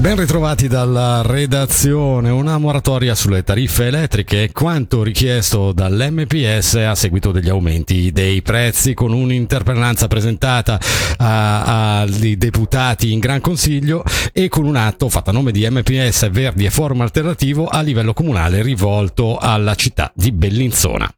Ben ritrovati dalla redazione. Una moratoria sulle tariffe elettriche, quanto richiesto dall'MPS a seguito degli aumenti dei prezzi, con un'interpellanza presentata ai deputati in Gran Consiglio e con un atto fatto a nome di MPS Verdi e Forum Alternativo a livello comunale rivolto alla città di Bellinzona.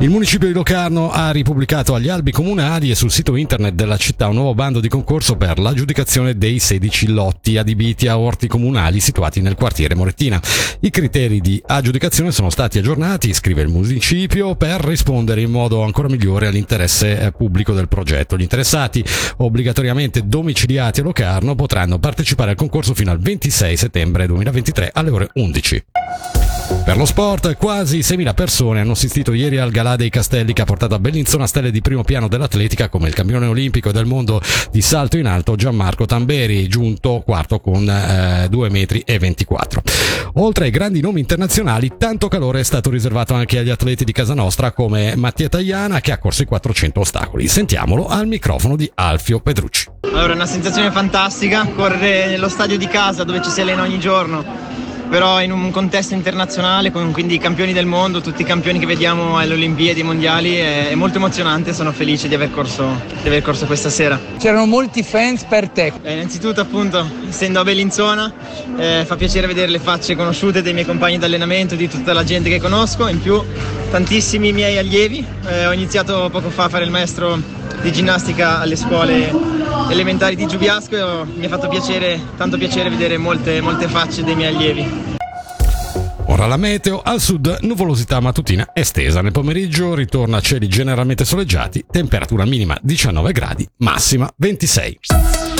Il municipio di Locarno ha ripubblicato agli albi comunali e sul sito internet della città un nuovo bando di concorso per l'aggiudicazione dei 16 lotti adibiti a orti comunali situati nel quartiere Morettina. I criteri di aggiudicazione sono stati aggiornati, scrive il municipio, per rispondere in modo ancora migliore all'interesse eh, pubblico del progetto. Gli interessati, obbligatoriamente domiciliati a Locarno, potranno partecipare al concorso fino al 26 settembre 2023 alle ore 11. Per lo sport, quasi 6.000 persone hanno assistito ieri al Galà dei Castelli che ha portato a Bellinzona stelle di primo piano dell'atletica come il campione olimpico del mondo di salto in alto Gianmarco Tamberi, giunto quarto con eh, 2 metri 24. Oltre ai grandi nomi internazionali, tanto calore è stato riservato anche agli atleti di casa nostra come Mattia Tagliana che ha corso i 400 ostacoli. Sentiamolo al microfono di Alfio Pedrucci. Allora, è una sensazione fantastica correre nello stadio di casa dove ci si allena ogni giorno però in un contesto internazionale con quindi i campioni del mondo, tutti i campioni che vediamo alle Olimpiadi mondiali è, è molto emozionante, sono felice di aver, corso, di aver corso questa sera. C'erano molti fans per te. Eh, innanzitutto appunto essendo a Bellinzona eh, fa piacere vedere le facce conosciute dei miei compagni d'allenamento, di tutta la gente che conosco, in più tantissimi miei allievi, eh, ho iniziato poco fa a fare il maestro di ginnastica alle scuole elementari di Giubiasco e mi ha fatto piacere, tanto piacere vedere molte, molte facce dei miei allievi. Ora la meteo, al sud nuvolosità mattutina estesa, nel pomeriggio ritorna a cieli generalmente soleggiati, temperatura minima 19 gradi, massima 26.